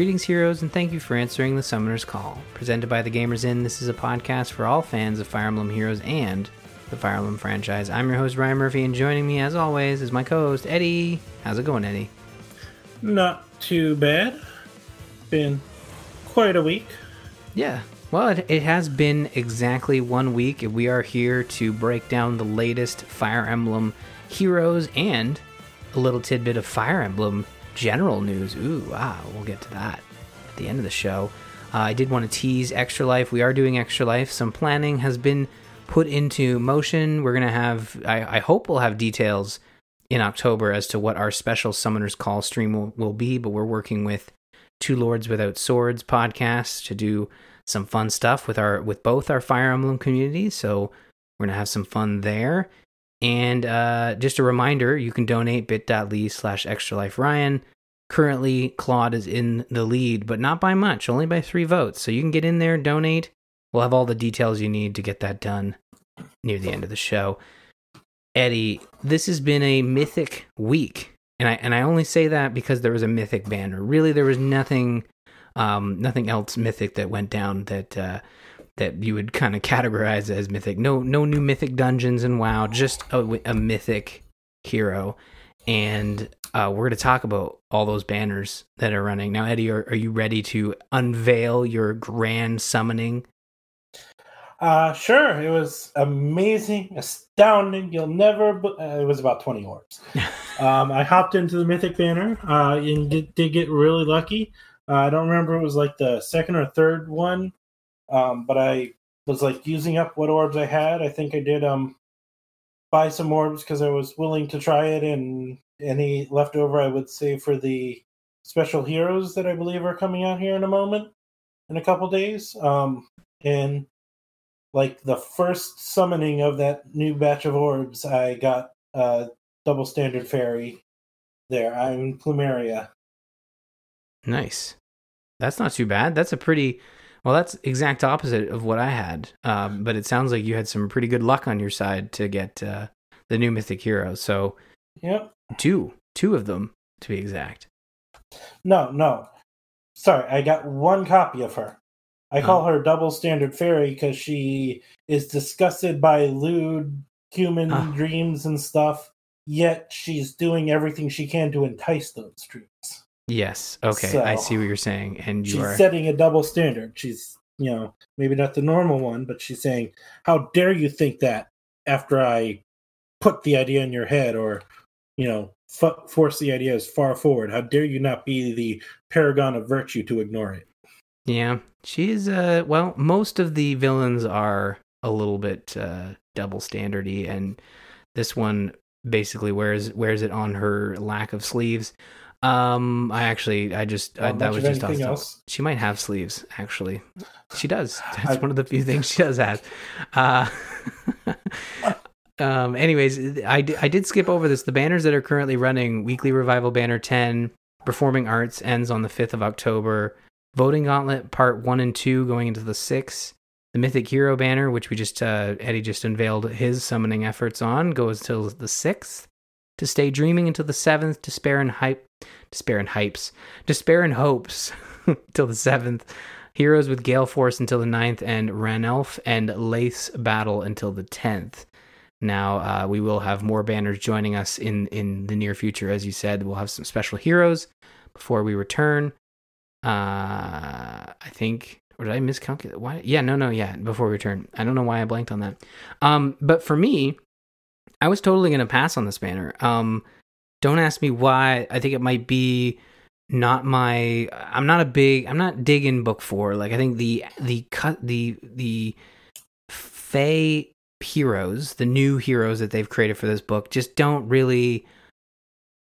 Greetings, heroes, and thank you for answering the Summoner's Call. Presented by The Gamers Inn, this is a podcast for all fans of Fire Emblem Heroes and the Fire Emblem franchise. I'm your host, Ryan Murphy, and joining me, as always, is my co host, Eddie. How's it going, Eddie? Not too bad. Been quite a week. Yeah. Well, it, it has been exactly one week. We are here to break down the latest Fire Emblem Heroes and a little tidbit of Fire Emblem general news. Ooh, ah, we'll get to that at the end of the show. Uh, I did want to tease Extra Life. We are doing Extra Life. Some planning has been put into motion. We're going to have, I, I, hope we'll have details in October as to what our special Summoner's Call stream will, will be, but we're working with Two Lords Without Swords podcast to do some fun stuff with our with both our Fire Emblem communities. So we're gonna have some fun there. And uh, just a reminder, you can donate bit.ly slash extra life Ryan. Currently, Claude is in the lead, but not by much, only by three votes. So you can get in there, donate. We'll have all the details you need to get that done near the end of the show. Eddie, this has been a mythic week. And I and I only say that because there was a mythic banner. Really, there was nothing um, nothing else mythic that went down that uh, that you would kind of categorize as mythic. No, no new mythic dungeons in WoW. Just a, a mythic hero, and uh, we're going to talk about all those banners that are running now. Eddie, are, are you ready to unveil your grand summoning? Uh, sure. It was amazing, astounding. You'll never. Uh, it was about twenty orbs. um, I hopped into the mythic banner uh, and did, did get really lucky. Uh, I don't remember it was like the second or third one um, but I was like using up what orbs I had. I think I did um buy some orbs because I was willing to try it, and any leftover I would save for the special heroes that I believe are coming out here in a moment, in a couple days. Um, and like the first summoning of that new batch of orbs, I got uh double standard fairy there. I'm Plumeria. Nice. That's not too bad. That's a pretty well, that's exact opposite of what I had. Um, but it sounds like you had some pretty good luck on your side to get uh, the new mythic hero. So, yep, two, two of them to be exact. No, no, sorry, I got one copy of her. I call oh. her double standard fairy because she is disgusted by lewd human oh. dreams and stuff. Yet she's doing everything she can to entice those dreams. Yes. Okay. So I see what you're saying. And you she's are setting a double standard. She's, you know, maybe not the normal one, but she's saying, "How dare you think that after I put the idea in your head, or you know, f- force the idea as far forward? How dare you not be the paragon of virtue to ignore it?" Yeah, she's uh. Well, most of the villains are a little bit uh, double standardy, and this one basically wears wears it on her lack of sleeves. Um, I actually, I just I, that was just else. She might have sleeves. Actually, she does. That's I, one of the few things she does have. Uh, um. Anyways, I I did skip over this. The banners that are currently running: Weekly Revival Banner ten, Performing Arts ends on the fifth of October. Voting Gauntlet Part one and two going into the sixth. The Mythic Hero banner, which we just uh, Eddie just unveiled his summoning efforts on, goes till the sixth. To stay dreaming until the seventh. Despair and hype Despair and Hypes. Despair and Hopes till the 7th. Heroes with Gale Force until the 9th, and Ranulf and Lace Battle until the 10th. Now, uh, we will have more banners joining us in, in the near future. As you said, we'll have some special heroes before we return. Uh, I think, or did I miscalculate? Why? Yeah, no, no, yeah, before we return. I don't know why I blanked on that. Um, but for me, I was totally going to pass on this banner. Um, don't ask me why. I think it might be not my I'm not a big I'm not digging book 4. Like I think the the cut the the Fey heroes, the new heroes that they've created for this book just don't really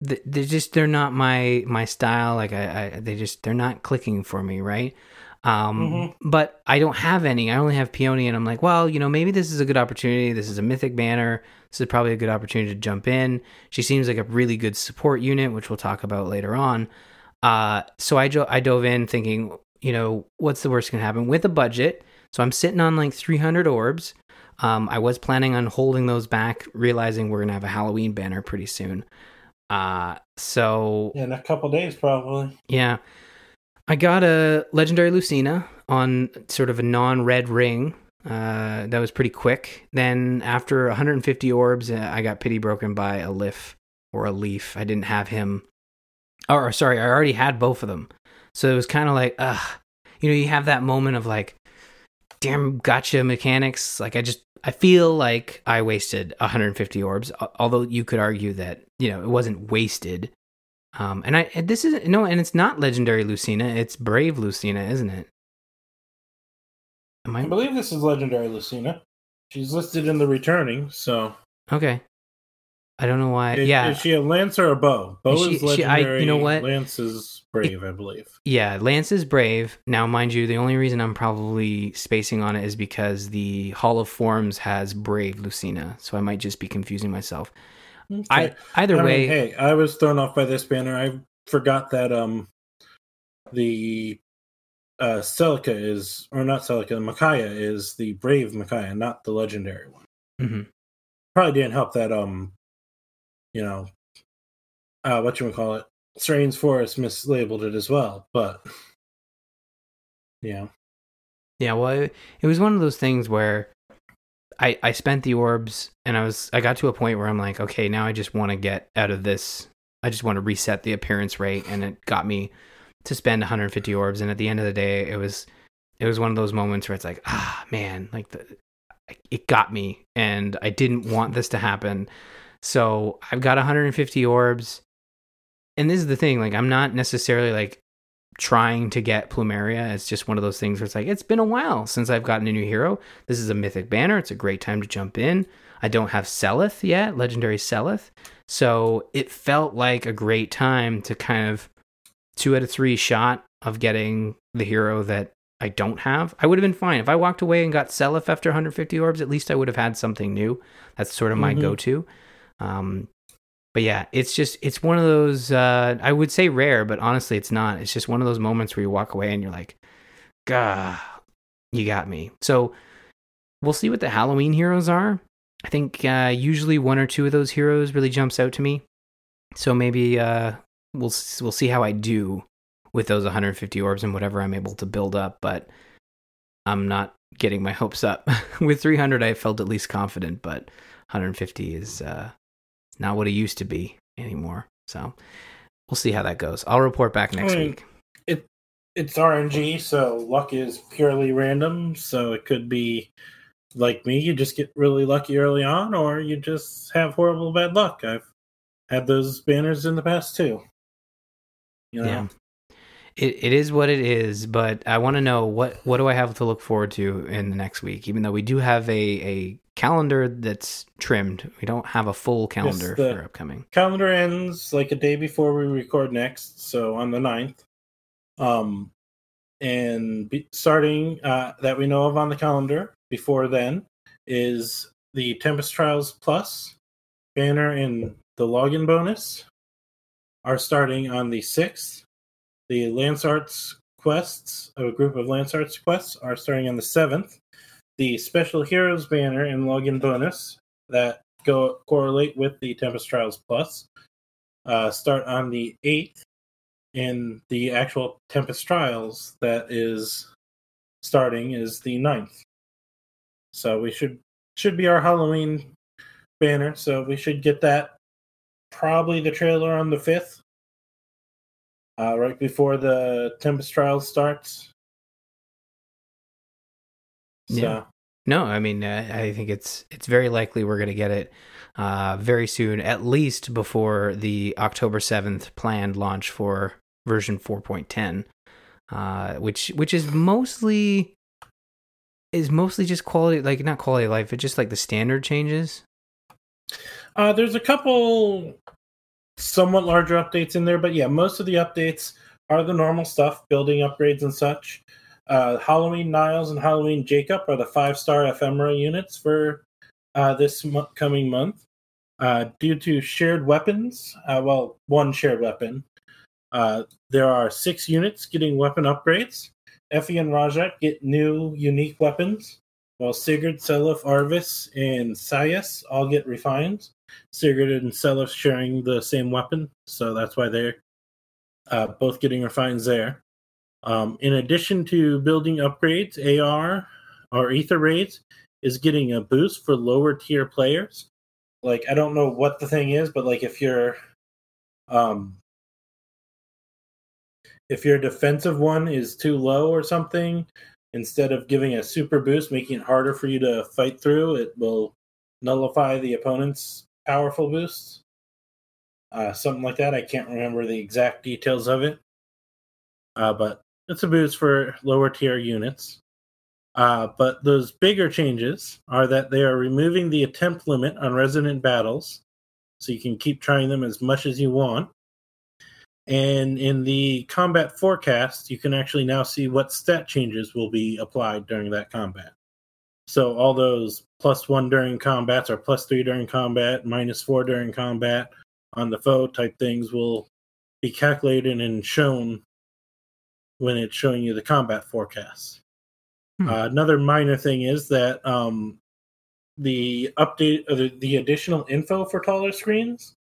they're just they're not my my style like I, I they just they're not clicking for me right um, mm-hmm. But I don't have any. I only have Peony, and I'm like, well, you know, maybe this is a good opportunity. This is a mythic banner. This is probably a good opportunity to jump in. She seems like a really good support unit, which we'll talk about later on. Uh, so I, jo- I dove in thinking, you know, what's the worst can happen with a budget? So I'm sitting on like 300 orbs. Um, I was planning on holding those back, realizing we're gonna have a Halloween banner pretty soon. Uh, so in a couple days, probably. Yeah. I got a legendary Lucina on sort of a non-red ring. Uh, that was pretty quick. Then after 150 orbs, uh, I got pity broken by a lift or a Leif. I didn't have him. Or sorry, I already had both of them. So it was kind of like, ugh. You know, you have that moment of like, damn gacha mechanics. Like I just I feel like I wasted 150 orbs. Although you could argue that you know it wasn't wasted. Um, and I and this is no, and it's not legendary Lucina. It's brave Lucina, isn't it? Am I? I believe this is legendary Lucina. She's listed in the returning, so okay. I don't know why. Is, yeah, is she a lance or a bow? Bow is, she, is legendary. She, I, you know what? Lance is brave, I believe. Yeah, Lance is brave. Now, mind you, the only reason I'm probably spacing on it is because the Hall of Forms has brave Lucina, so I might just be confusing myself. Okay. I either I way. Mean, hey, I was thrown off by this banner. I forgot that um the uh Celica is or not Celica, Micaiah is the brave Micaiah, not the legendary one. Mm-hmm. Probably didn't help that um you know, uh, what you would call it, Serenes Forest mislabeled it as well. But yeah, yeah. Well, it, it was one of those things where I I spent the orbs and I was I got to a point where I'm like, okay, now I just want to get out of this. I just want to reset the appearance rate, and it got me to spend 150 orbs. And at the end of the day, it was it was one of those moments where it's like, ah, man, like the it got me, and I didn't want this to happen. So I've got 150 orbs. And this is the thing, like I'm not necessarily like trying to get Plumeria. It's just one of those things where it's like, it's been a while since I've gotten a new hero. This is a mythic banner. It's a great time to jump in. I don't have Seliph yet, legendary Seliph. So it felt like a great time to kind of two out of three shot of getting the hero that I don't have. I would have been fine. If I walked away and got Seliph after 150 orbs, at least I would have had something new. That's sort of my mm-hmm. go to. Um, but yeah, it's just it's one of those uh, I would say rare, but honestly, it's not. It's just one of those moments where you walk away and you're like, "Gah, you got me." So we'll see what the Halloween heroes are. I think uh, usually one or two of those heroes really jumps out to me. So maybe uh, we'll we'll see how I do with those 150 orbs and whatever I'm able to build up. But I'm not getting my hopes up. with 300, I felt at least confident, but 150 is uh, not what it used to be anymore. So we'll see how that goes. I'll report back next I mean, week. It it's RNG, so luck is purely random. So it could be like me, you just get really lucky early on, or you just have horrible bad luck. I've had those banners in the past too. You know? Yeah. It, it is what it is, but I want to know what what do I have to look forward to in the next week? Even though we do have a, a calendar that's trimmed. We don't have a full calendar yes, for upcoming. Calendar ends like a day before we record next, so on the 9th. Um, and be, starting uh, that we know of on the calendar before then is the Tempest Trials Plus banner and the login bonus are starting on the 6th. The Lance Arts quests, a group of Lance Arts quests, are starting on the 7th the special heroes banner and login bonus that go correlate with the Tempest Trials Plus uh, start on the 8th, and the actual Tempest Trials that is starting is the 9th. So we should should be our Halloween banner, so we should get that probably the trailer on the 5th. Uh, right before the Tempest Trials starts. So. Yeah. No, I mean, uh, I think it's it's very likely we're going to get it uh, very soon, at least before the October seventh planned launch for version four point ten, uh, which which is mostly is mostly just quality, like not quality of life, but just like the standard changes. Uh, there's a couple somewhat larger updates in there, but yeah, most of the updates are the normal stuff, building upgrades and such. Uh, Halloween Niles and Halloween Jacob are the five star ephemera units for uh, this mo- coming month. Uh, due to shared weapons, uh, well, one shared weapon, uh, there are six units getting weapon upgrades. Effie and Rajat get new unique weapons, while Sigurd, Seliph, Arvis, and Sayas all get refined. Sigurd and Seliph sharing the same weapon, so that's why they're uh, both getting refines there. Um, in addition to building upgrades, AR or Aether Raids is getting a boost for lower tier players. Like I don't know what the thing is, but like if you're um if your defensive one is too low or something, instead of giving a super boost, making it harder for you to fight through, it will nullify the opponent's powerful boosts. Uh, something like that. I can't remember the exact details of it. Uh, but it's a boost for lower tier units. Uh, but those bigger changes are that they are removing the attempt limit on Resonant Battles, so you can keep trying them as much as you want. And in the combat forecast, you can actually now see what stat changes will be applied during that combat. So all those plus one during combats or plus three during combat, minus four during combat on the foe type things will be calculated and shown when it's showing you the combat forecast. Hmm. Uh, another minor thing is that um, the update, uh, the, the additional info for taller screens,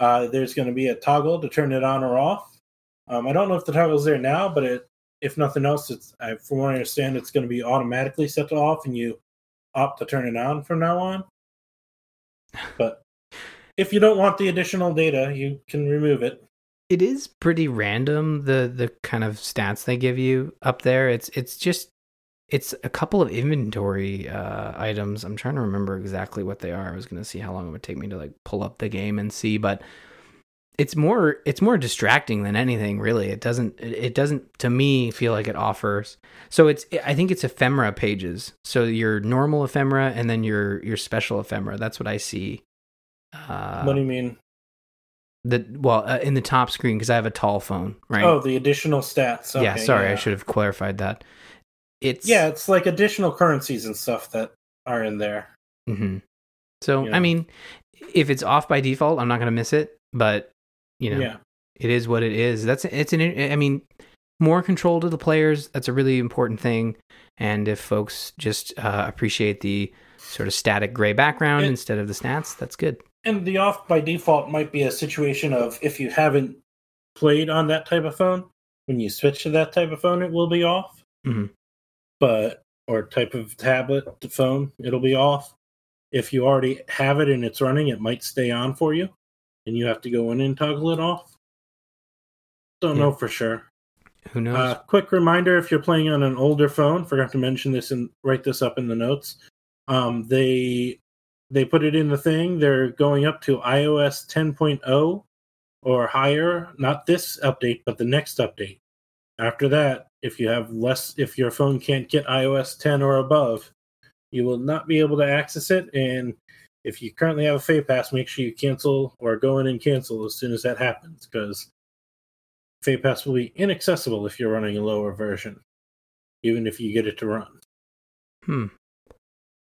uh, there's going to be a toggle to turn it on or off. Um, I don't know if the toggle's there now, but it, if nothing else, it's I, from what I understand, it's going to be automatically set to off, and you opt to turn it on from now on. But if you don't want the additional data, you can remove it it is pretty random the the kind of stats they give you up there. It's it's just it's a couple of inventory uh, items. I'm trying to remember exactly what they are. I was going to see how long it would take me to like pull up the game and see, but it's more it's more distracting than anything really. It doesn't it doesn't to me feel like it offers. So it's I think it's ephemera pages. So your normal ephemera and then your your special ephemera. That's what I see. Uh, what do you mean? the well uh, in the top screen because I have a tall phone, right? Oh, the additional stats. Okay, yeah, sorry, yeah. I should have clarified that. It's yeah, it's like additional currencies and stuff that are in there. Mm-hmm. So? I mean, if it's off by default, I'm not going to miss it. But you know, yeah. it is what it is. That's it's an. I mean, more control to the players. That's a really important thing. And if folks just uh, appreciate the sort of static gray background it, instead of the stats, that's good. And the off by default might be a situation of if you haven't played on that type of phone, when you switch to that type of phone, it will be off. Mm-hmm. But or type of tablet to phone, it'll be off. If you already have it and it's running, it might stay on for you, and you have to go in and toggle it off. Don't yeah. know for sure. Who knows? Uh, quick reminder: if you're playing on an older phone, forgot to mention this and write this up in the notes. Um, they they put it in the thing. They're going up to iOS 10.0 or higher. Not this update, but the next update. After that, if you have less, if your phone can't get iOS 10 or above, you will not be able to access it. And if you currently have a Feh Pass, make sure you cancel or go in and cancel as soon as that happens, because Feh Pass will be inaccessible if you're running a lower version, even if you get it to run. Hmm.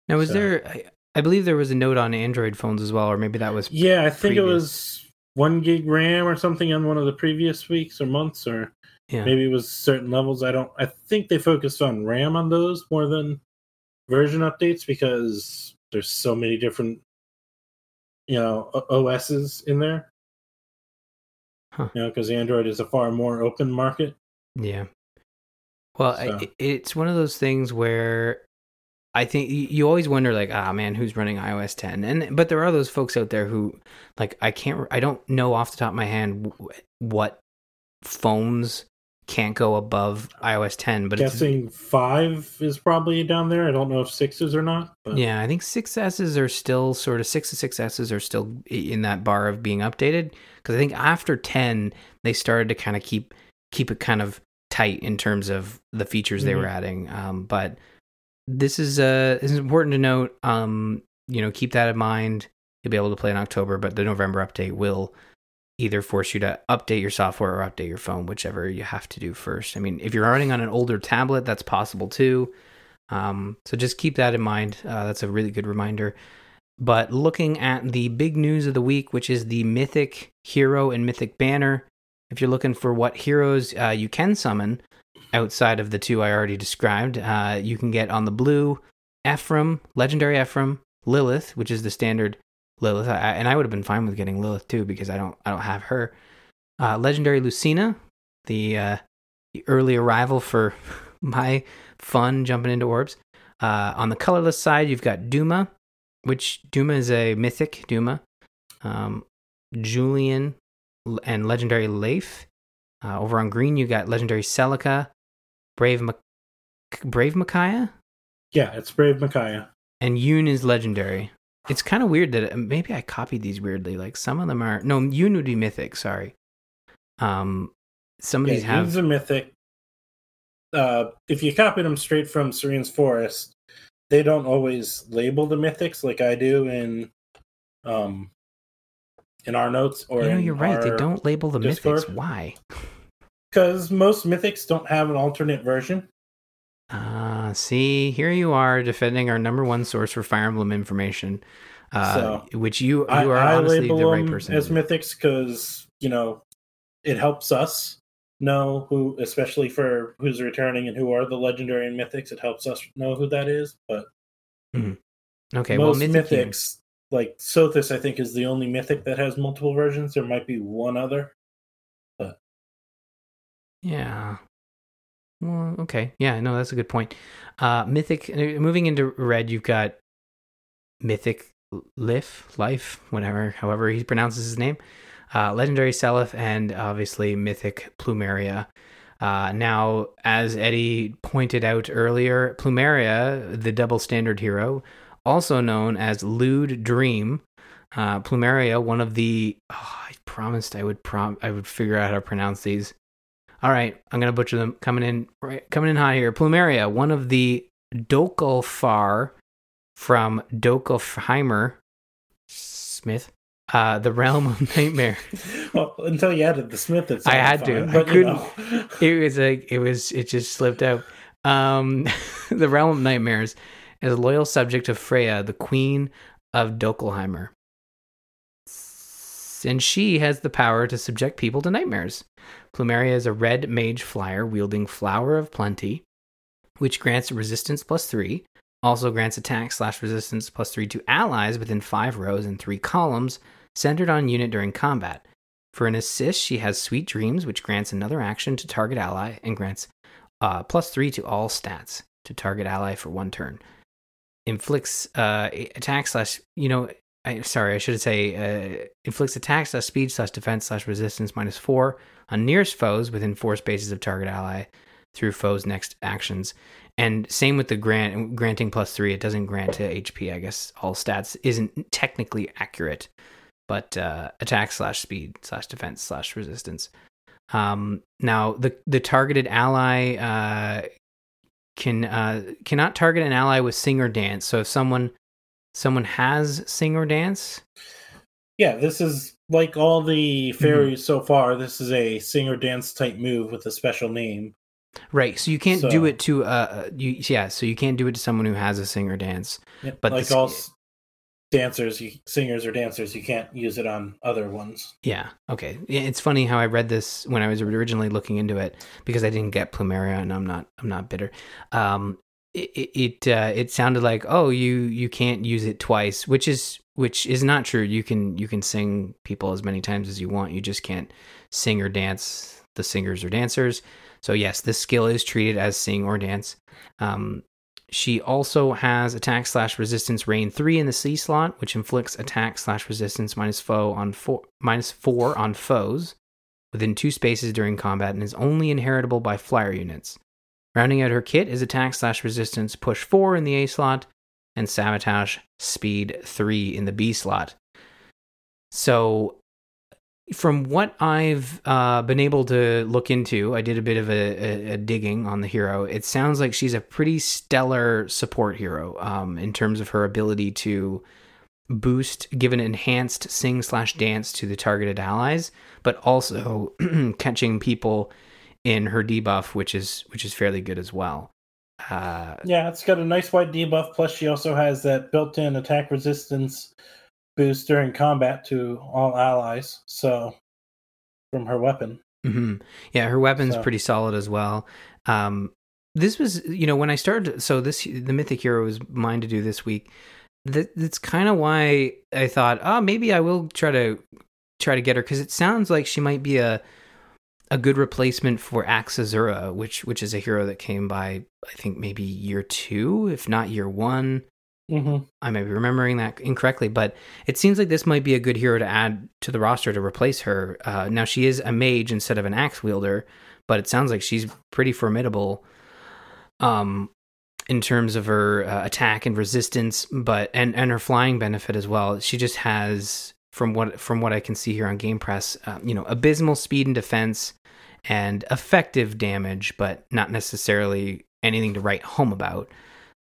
Now, is so. there? I believe there was a note on Android phones as well, or maybe that was. Yeah, I think previous. it was one gig RAM or something on one of the previous weeks or months, or yeah. maybe it was certain levels. I don't. I think they focused on RAM on those more than version updates because there's so many different, you know, OSs in there. Huh. You know, because Android is a far more open market. Yeah. Well, so. I, it's one of those things where I think you always wonder like, ah, man, who's running iOS 10? And but there are those folks out there who, like, I can't, I don't know off the top of my hand what phones can't go above iOS 10. But guessing five is probably down there. I don't know if sixes or not. But. Yeah, I think six S's are still sort of six to six S's are still in that bar of being updated. Because I think after 10, they started to kind of keep keep it kind of tight in terms of the features mm-hmm. they were adding. Um, but this is uh this is important to note. Um, you know, keep that in mind. You'll be able to play in October, but the November update will either force you to update your software or update your phone, whichever you have to do first. I mean, if you're running on an older tablet, that's possible too. Um, so just keep that in mind. Uh, that's a really good reminder. But looking at the big news of the week, which is the Mythic Hero and Mythic Banner, if you're looking for what heroes uh, you can summon, outside of the two I already described. Uh, you can get on the blue Ephraim, legendary Ephraim, Lilith, which is the standard Lilith, I, and I would have been fine with getting Lilith too because I don't I don't have her. Uh, legendary Lucina, the uh, early arrival for my fun jumping into orbs. Uh, on the colorless side, you've got Duma, which Duma is a mythic Duma. Um, Julian and legendary Leif. Uh, over on green, you got legendary Celica, Brave Mak- Brave Micaiah, Yeah, it's Brave Micaiah. and Yune is legendary. It's kind of weird that maybe I copied these weirdly. Like some of them are no be mythic. Sorry. Um, some of Yeah, these have a mythic. Uh, if you copy them straight from Serenes Forest, they don't always label the mythics like I do in um in our notes or you know, you're right. They don't label the Discord? mythics. Why? because most mythics don't have an alternate version. See, here you are defending our number one source for Fire Emblem information, uh, So, which you you I, are I honestly the right person. as mythics because you know it helps us know who, especially for who's returning and who are the legendary and mythics. It helps us know who that is. But okay, well, mythic mythics, like Sothis, I think is the only mythic that has multiple versions. There might be one other. Yeah. Well, okay. Yeah, no, that's a good point. Uh, Mythic, uh, moving into red, you've got Mythic Lif, Life, whatever, however he pronounces his name. Uh, Legendary Seliph, and obviously Mythic Plumeria. Uh, now, as Eddie pointed out earlier, Plumeria, the double standard hero, also known as Lewd Dream. Uh, Plumeria, one of the. Oh, I promised I would prom- I would figure out how to pronounce these. All right, I'm gonna butcher them. Coming in, right, coming in hot here. Plumeria, one of the Dokelfar from Dokelfheimer Smith, uh, the realm of nightmare. Well, until you added the Smith, it's I had to. I you know. It was like it was. It just slipped out. Um, the realm of nightmares is a loyal subject of Freyja, the queen of Dokelheimer, and she has the power to subject people to nightmares. Plumeria is a red mage flyer wielding Flower of Plenty, which grants resistance plus three. Also grants attack slash resistance plus three to allies within five rows and three columns, centered on unit during combat. For an assist, she has Sweet Dreams, which grants another action to target ally and grants uh, plus three to all stats to target ally for one turn. Inflicts uh, attack slash, you know, I, sorry, I should say, uh, inflicts attack slash speed slash defense slash resistance minus four on nearest foes within four spaces of target ally through foes' next actions. And same with the grant granting plus three. It doesn't grant to HP. I guess all stats isn't technically accurate, but uh, attack slash speed slash defense slash resistance. Um, now the the targeted ally uh, can uh, cannot target an ally with sing or dance. So if someone someone has sing or dance, Yeah, this is like all the Mm-hmm. fairies so far. This is a sing or dance type move with a special name. right? So you can't do it to uh you yeah. So you can't do it to someone who has a sing or dance. Yep. But like this- all s- dancers, you, singers or dancers, you can't use it on other ones. Yeah. Okay. It's funny how I read this when I was originally looking into it because I didn't get Plumeria, and I'm not I'm not bitter. Um, it it uh, it sounded like oh you you can't use it twice, which is which is not true. You can you can sing people as many times as you want. You just can't sing or dance the singers or dancers. So yes, this skill is treated as sing or dance. Um, she also has attack slash resistance Rein three in the C slot, which inflicts attack slash resistance minus foe on four minus four on foes within two spaces during combat and is only inheritable by flyer units. Rounding out her kit is attack slash resistance push four in the A slot and sabotage speed three in the B slot. So from what I've uh, been able to look into, I did a bit of a, a, a digging on the hero. It sounds like she's a pretty stellar support hero um, in terms of her ability to boost, give an enhanced sing slash dance to the targeted allies, but also catching people in her debuff, which is which is fairly good as well. Uh, Yeah, it's got a nice white debuff. Plus, she also has that built-in attack resistance boost during combat to all allies. So, from her weapon. hmm Yeah, her weapon's So- pretty solid as well. Um, this was, you know, when I started. So this, the mythic hero was mine to do this week. That, that's kind of why I thought, oh, maybe I will try to try to get her because it sounds like she might be a a good replacement for Axe Azura, which which is a hero that came by I think maybe year two, if not year one. Mm-hmm. I may be remembering that incorrectly, but it seems like this might be a good hero to add to the roster to replace her. Uh, now she is a mage instead of an axe wielder, but it sounds like she's pretty formidable. Um, in terms of her uh, attack and resistance, but and and her flying benefit as well. She just has from what from what I can see here on GamePress, uh, you know, abysmal speed and defense and effective damage, but not necessarily anything to write home about.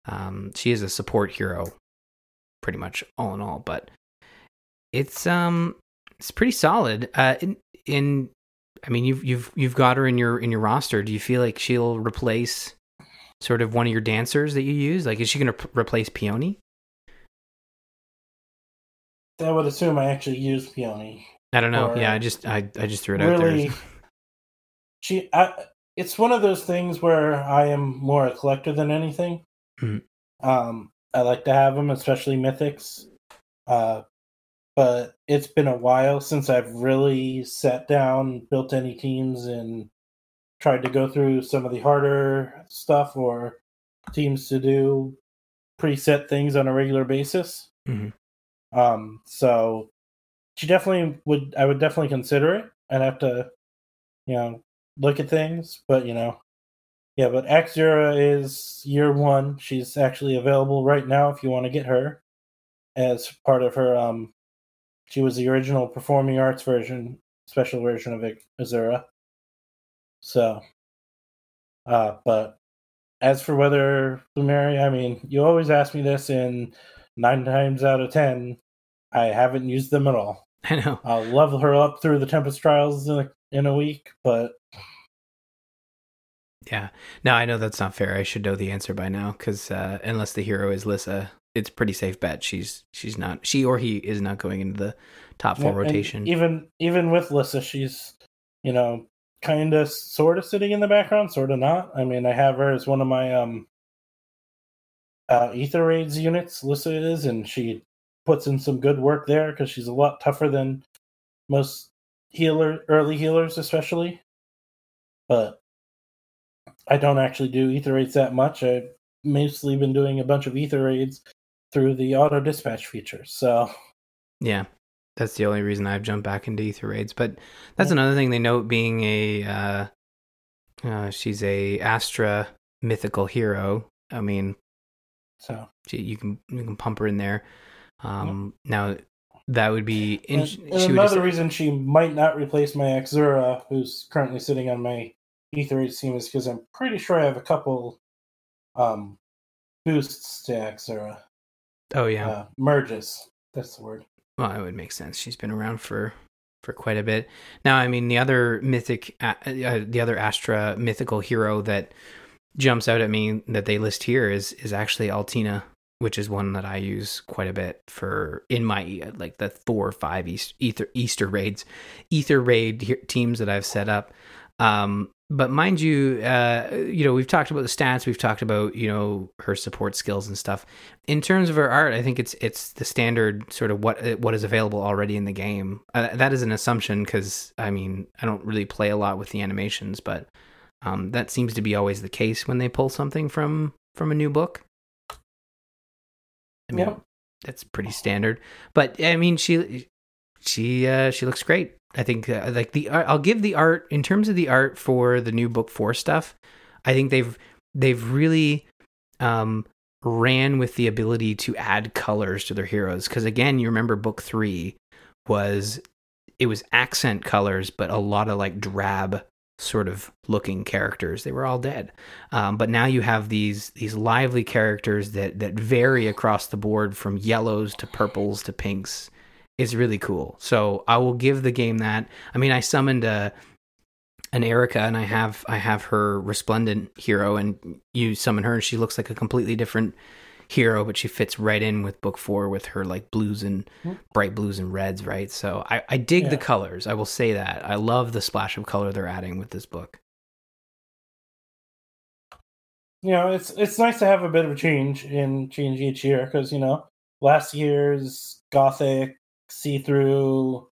Um, she is a support hero, pretty much all in all, but it's um it's pretty solid. Uh, in in I mean, you've you've you've got her in your in your roster. Do you feel like she'll replace sort of one of your dancers that you use? Like, is she going to p- replace Peony? I would assume I actually use Peony. I don't know. Or- yeah, I just I I just threw it out there. She. I, it's one of those things where I am more a collector than anything. Mhm. Um, I like to have them, especially mythics. Uh, but it's been a while since I've really sat down, built any teams, and tried to go through some of the harder stuff or teams to do preset things on a regular basis. Mhm. Um, so she definitely would. I would definitely consider it. I'd have to, you know, look at things, but you know, yeah. But Axura is year one. She's actually available right now if you want to get her as part of her. Um, she was the original performing arts version, special version of Azura. So, uh, but as for whether Blumeri, I mean, you always ask me this, and nine times out of ten, I haven't used them at all. I know. I'll level her up through the Tempest Trials in a, in a week, but Yeah. No, I know that's not fair. I should know the answer by now because uh, unless the hero is Lissa, it's pretty safe bet she's she's not she or he is not going into the top four Yeah, rotation. Even even with Lissa, she's you know kind of sort of sitting in the background, sort of not. I mean, I have her as one of my um uh Aether Raids units. Lissa is, and she puts in some good work there because she's a lot tougher than most healer early healers, especially. But I don't actually do Aether Raids that much. I've mostly been doing a bunch of Aether Raids through the auto dispatch feature. So yeah. That's the only reason I've jumped back into Aether Raids. But that's Yeah. another thing they note being a uh, uh, she's a Astra mythical hero. I mean, so you can you can pump her in there. Um, Now that would be in, And, and another just- reason she might not replace my Xura, who's currently sitting on my Ether 8 team, is because I'm pretty sure I have a couple um, boosts to Xura. oh yeah. Uh, merges. That's the word. Well, it would make sense. She's been around for for quite a bit. Now, I mean, the other mythic, uh, uh, the other Astra mythical hero that jumps out at me that they list here is is actually Altina, which is one that I use quite a bit for in my like the four or five East, Aether Easter raids, Aether Raid teams that I've set up. Um, but mind you, uh, you know, we've talked about the stats, we've talked about you know her support skills and stuff in terms of her art, I think it's it's the standard sort of what what is available already in the game. Uh, that is an assumption because I mean I don't really play a lot with the animations, but um, that seems to be always the case when they pull something from from a new book. I mean, Yep. that's pretty standard. But I mean, she she uh, she looks great. I think uh, like the art- I'll give the art in terms of the art for the new book four stuff. I think they've they've really um, ran with the ability to add colors to their heroes because again, you remember book three was it was accent colors, but a lot of like drab sort of looking characters. They were all dead. Um, but now you have these these lively characters that that vary across the board from yellows to purples to pinks. It's really cool. So I will give the game that. I mean, I summoned a an Eirika and I have I have her resplendent hero and you summon her and she looks like a completely different hero, but she fits right in with book four with her like blues and Hmm. bright blues and reds, right? So I, I dig the colors. I will say that. I love the splash of color they're adding with this book. You know, it's it's nice to have a bit of a change in change each year because you know last year's gothic see through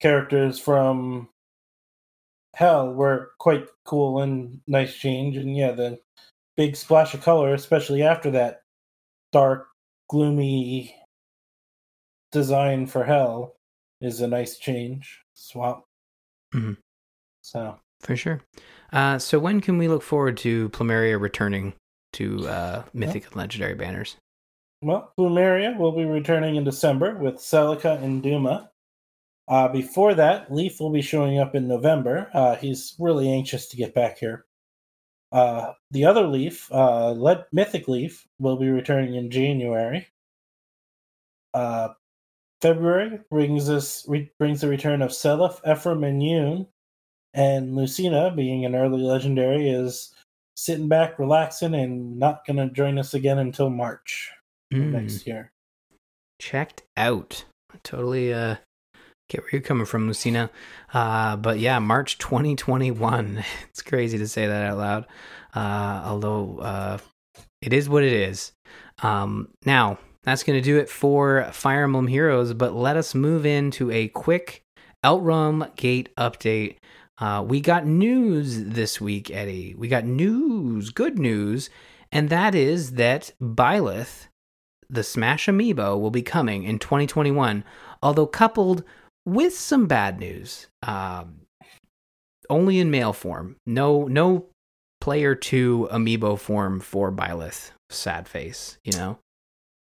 characters from Hell were quite cool and nice change, and yeah, the big splash of color, especially after that dark, gloomy design for Hell, is a nice change. Swap. Mhm. So For sure. Uh, so when can we look forward to Plumeria returning to uh, Mythic and Legendary banners? Well, Plumeria will be returning in December with Celica and Duma. Uh, before that, Leif will be showing up in November. Uh, he's really anxious to get back here. Uh, the other Leaf, uh, Le- Mythic Leaf, will be returning in January. Uh, February brings us re- brings the return of Seliph, Ephraim, and Yune. And Lucina, being an early legendary, is sitting back, relaxing, and not going to join us again until March Mm, next year. checked out. Totally uh, get where you're coming from, Lucina. Uh, but yeah, March 2021. It's crazy to say that out loud. Uh, although uh, it is what it is. Um, now, that's going to do it for Fire Emblem Heroes, but let us move into a quick Elrum Gate update. Uh, we got news this week, Eddie. We got news, good news, and that is that Byleth, the Smash Amiibo, will be coming in 2021, although coupled with some bad news. Um, only in male form. No, no player two amiibo form for Byleth. Sad face, you know.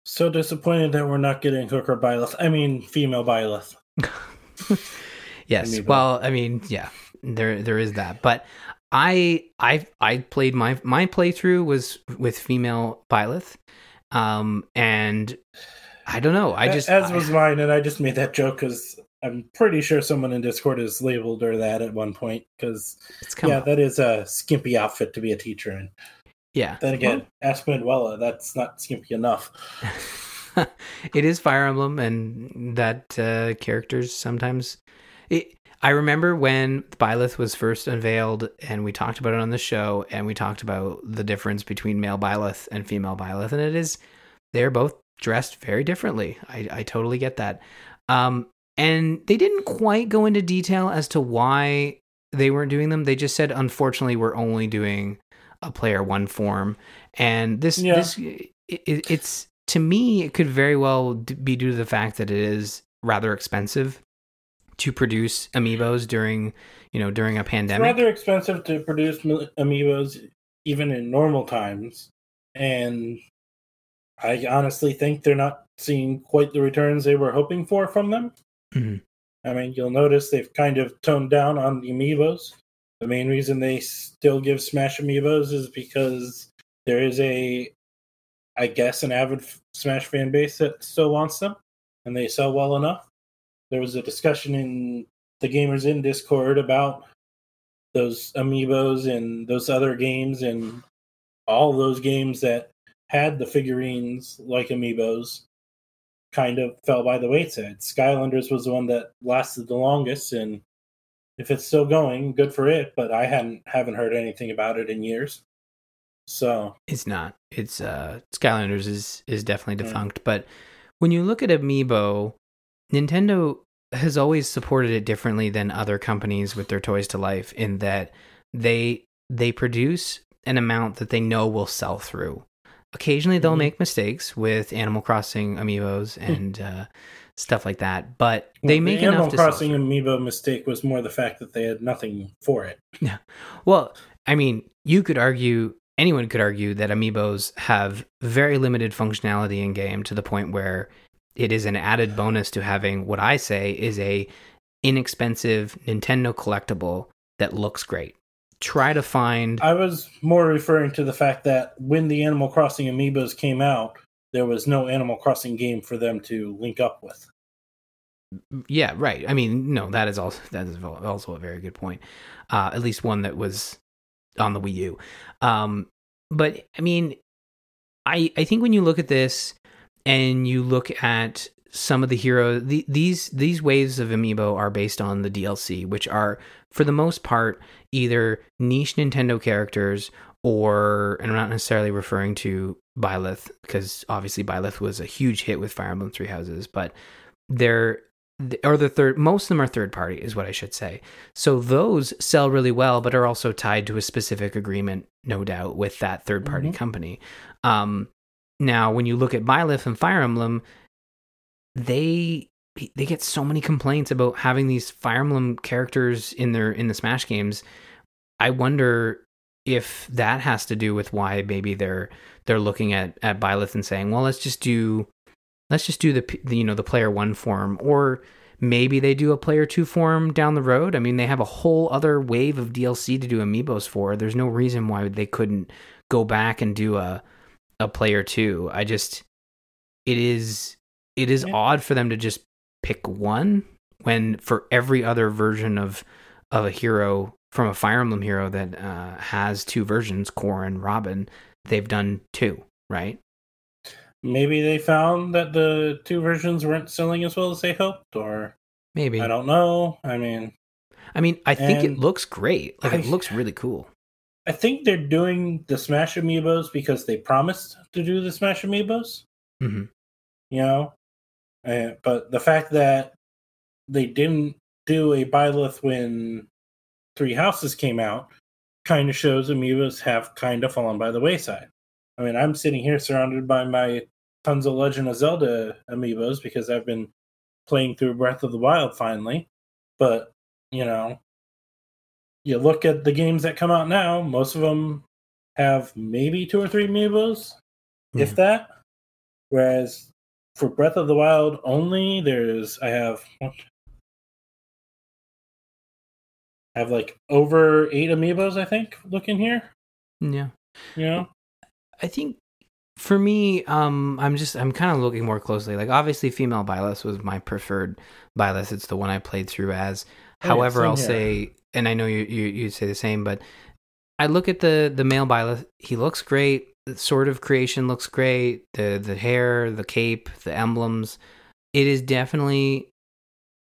So disappointed that we're not getting hooker Byleth. I mean, female Byleth. yes. Amiibo. Well, I mean, yeah, there there is that. But I I I played my my playthrough was with female Byleth. Um and I don't know. I just as I- was mine, and I just made that joke because I'm pretty sure someone in Discord has labeled her that at one point. Because yeah, up. that is a skimpy outfit to be a teacher in. yeah. Then again, Manuela, that's not skimpy enough. it is Fire Emblem, and that uh, characters sometimes. It, I remember when Byleth was first unveiled, and we talked about it on the show, and we talked about the difference between male Byleth and female Byleth, and it is they're both dressed very differently. I, I totally get that. Um, and they didn't quite go into detail as to why they weren't doing them. They just said, unfortunately, we're only doing a player one form, and this Yeah. this it, it- it's to me it could very well be due to the fact that it is rather expensive to produce amiibos during you know during a pandemic. It's rather expensive to produce mi- amiibos even in normal times, and I honestly think they're not seeing quite the returns they were hoping for from them. Mhm. I mean, you'll notice they've kind of toned down on the amiibos. The main reason they still give Smash amiibos is because there is a, I guess, an avid Smash fan base that still wants them, and they sell well enough. There was a discussion in the Gamers Inn Discord about those amiibos and those other games and all those games that had the figurines like amiibos kind of fell by the wayside. Skylanders was the one that lasted the longest, and if it's still going, good for it. But I hadn't haven't heard anything about it in years. So It's not. It's uh Skylanders is is definitely Mm. defunct. But when you look at Amiibo, Nintendo has always supported it differently than other companies with their toys to life in that they they produce an amount that they know will sell through. Occasionally they'll Mhm. make mistakes with Animal Crossing amiibos and uh, stuff like that, but they Well, make the Animal enough to sell Crossing amiibo mistake was more the fact that they had nothing for it. Yeah. Well, I mean, you could argue, anyone could argue that amiibos have very limited functionality in game to the point where it is an added bonus to having what I say is a inexpensive Nintendo collectible that looks great. Try to find I was more referring to the fact that when the Animal Crossing amiibos came out, there was no Animal Crossing game for them to link up with. yeah, right. I mean, no, that is also that is also a very good point. Uh, at least one that was on the Wii U. Um, but I mean, I I think when you look at this and you look at some of the hero the, these these waves of amiibo are based on the DLC, which are for the most part either niche Nintendo characters or and I'm not necessarily referring to Byleth because obviously Byleth was a huge hit with Fire Emblem Three Houses, but they're or the third most of them are third party is what i should say so those sell really well but are also tied to a specific agreement no doubt with that third party Mhm. company um now when you look at byleth and fire emblem they they get so many complaints about having these fire emblem characters in their in the smash games. I wonder if that has to do with why maybe they're they're looking at at byleth and saying well let's just do let's just do the, the you know the player one form or maybe they do a player two form down the road. I mean they have a whole other wave of dlc to do amiibos for. There's no reason why they couldn't go back and do a a player two. I just it is it is Yeah. odd for them to just pick one when for every other version of of a hero from a fire emblem hero that uh, has two versions Corrin and robin they've done two right Maybe they found that the two versions weren't selling as well as they hoped, or maybe I don't know. I mean, I mean, I think it looks great. Like it looks really cool. I think they're doing the Smash Amiibos because they promised to do the Smash Amiibos. Mhm. You know, Uh, but the fact that they didn't do a Byleth when Three Houses came out kind of shows Amiibos have kind of fallen by the wayside. I mean, I'm sitting here surrounded by my tons of Legend of Zelda Amiibos because I've been playing through Breath of the Wild finally. But, you know, you look at the games that come out now, most of them have maybe two or three amiibos, Yeah. if that. Whereas for Breath of the Wild only, there's I have? I have like over eight amiibos, I think, looking here. Yeah. You know? I think for me, um, I'm just I'm kind of looking more closely. Like obviously, female Byleth was my preferred Byleth. It's the one I played through as. Oh, However, I'll here. say, and I know you you you say the same, but I look at the the male Byleth. He looks great. The sort of creation looks great. The the hair, the cape, the emblems. It is definitely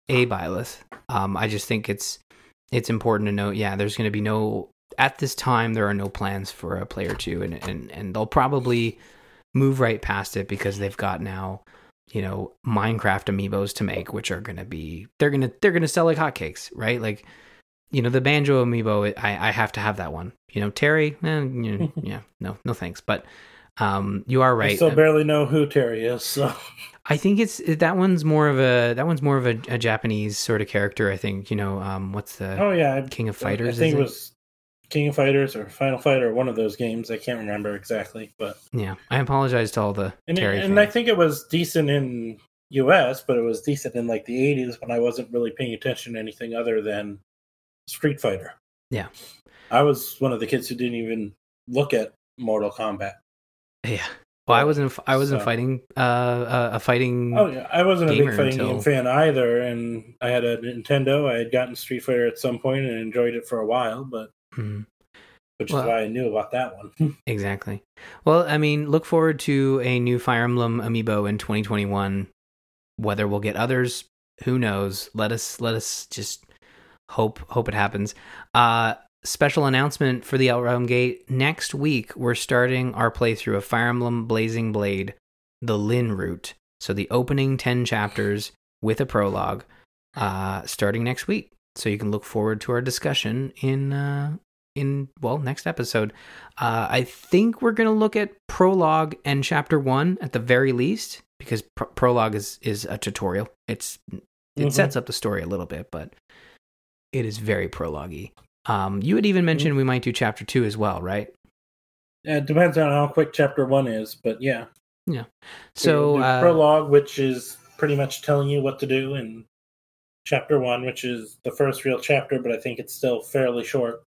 a Byleth. Um, I just think it's it's important to note. Yeah, there's going to be no at this time. There are no plans for a player two, and and and they'll probably move right past it because they've got now you know minecraft amiibos to make which are gonna be they're gonna they're gonna sell like hotcakes right like you know the banjo amiibo i i have to have that one. You know terry eh, you know, yeah no no thanks. But um you are right. I still barely know who Terry is, so. I think it's that one's more of a that one's more of a, a japanese sort of character i think you know um what's the Oh yeah, king of fighters I think it? was King of Fighters or Final Fight or one of those games. I can't remember exactly, but. Yeah i apologize to all the and, terry and I think it was decent in US, but it was decent in like the 80s when I wasn't really paying attention to anything other than Street Fighter. Yeah. I was one of the kids who didn't even look at Mortal Kombat. yeah well i wasn't i wasn't So- fighting uh a, a fighting Oh yeah, I wasn't a big fighting until- game fan either, and I had a Nintendo. I had gotten Street Fighter at some point and enjoyed it for a while, but Mhm. which Well- is why I knew about that one. Exactly. Well, I mean, look forward to a new Fire Emblem amiibo in 2021. Whether we'll get others, who knows? Let us let us just hope hope it happens. Uh special announcement for the Outrealm Gate. Next week we're starting our playthrough of Fire Emblem Blazing Blade, the Lyn route. So the opening 10 chapters with a prologue uh starting next week. So you can look forward to our discussion in uh in well next episode uh, i think we're going to look at prologue and chapter one at the very least because pr- prologue is is a tutorial it's it Mhm. sets up the story a little bit but it is very prologue um you had even mentioned we might do chapter two as well right Yeah, it depends on how quick chapter one is, but yeah. Yeah. So uh, prologue, which is pretty much telling you what to do, and chapter one, which is the first real chapter, but I think it's still fairly short.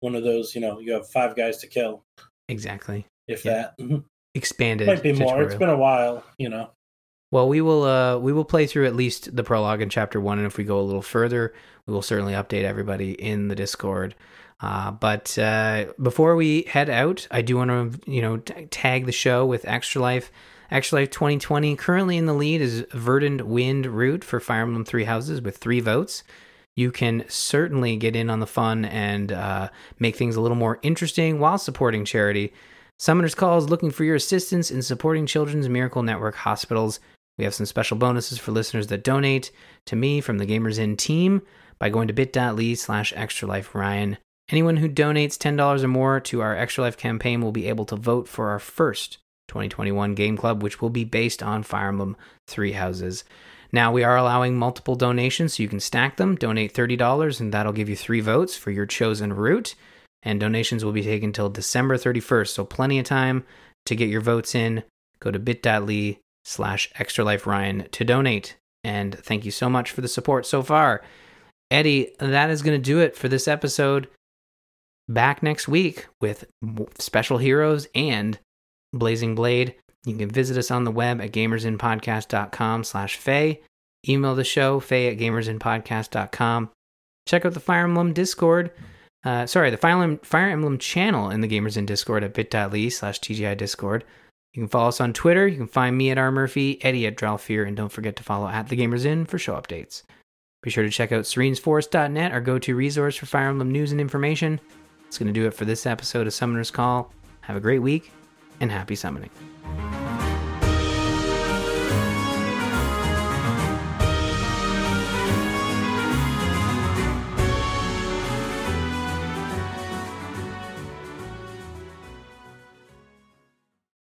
One of those, you know, you have five guys to kill, exactly if Yeah. that. Expanded Might be more. It's been a while, you know. Well, we will uh we will play through at least the prologue in chapter 1 and if we go a little further, we will certainly update everybody in the Discord. Uh but uh before we head out, I do want to, you know, t- tag the show with Extra Life. Extra Life 2020 currently in the lead is Verdant Wind Route for Fire Emblem 3 Houses with 3 votes. You can certainly get in on the fun and uh, make things a little more interesting while supporting charity. Summoner's Call is looking for your assistance in supporting Children's Miracle Network hospitals We have some special bonuses for listeners that donate to me from the Gamers Inn team by going to bit.ly slash extra life Ryan. Anyone who donates $10 or more to our Extra Life campaign will be able to vote for our first 2021 Game Club, which will be based on Fire Emblem Three Houses. Now, we are allowing multiple donations, so you can stack them. Donate $30, and that'll give you three votes for your chosen route. And donations will be taken until December 31st, so plenty of time to get your votes in. Go to bit.ly slash extra life Ryan to donate. And thank you so much for the support so far. Eddie, that is going to do it for this episode. Back next week with special heroes and Blazing Blade. You can visit us on the web at gamersinpodcast.com slash Feh. Email the show, Feh at gamersinpodcast.com. Check out the Fire Emblem Discord. Uh, sorry, the Fire Emblem, Fire Emblem channel in the Gamers Inn Discord at bit.ly slash TGI Discord. You can follow us on Twitter. You can find me at R. Murphy, Eddie at Dralfear, and don't forget to follow at the Gamers Inn for show updates. Be sure to check out serenesforest.net, our go to resource for Fire Emblem news and information. That's going to do it for this episode of Summoner's Call. Have a great week and happy summoning.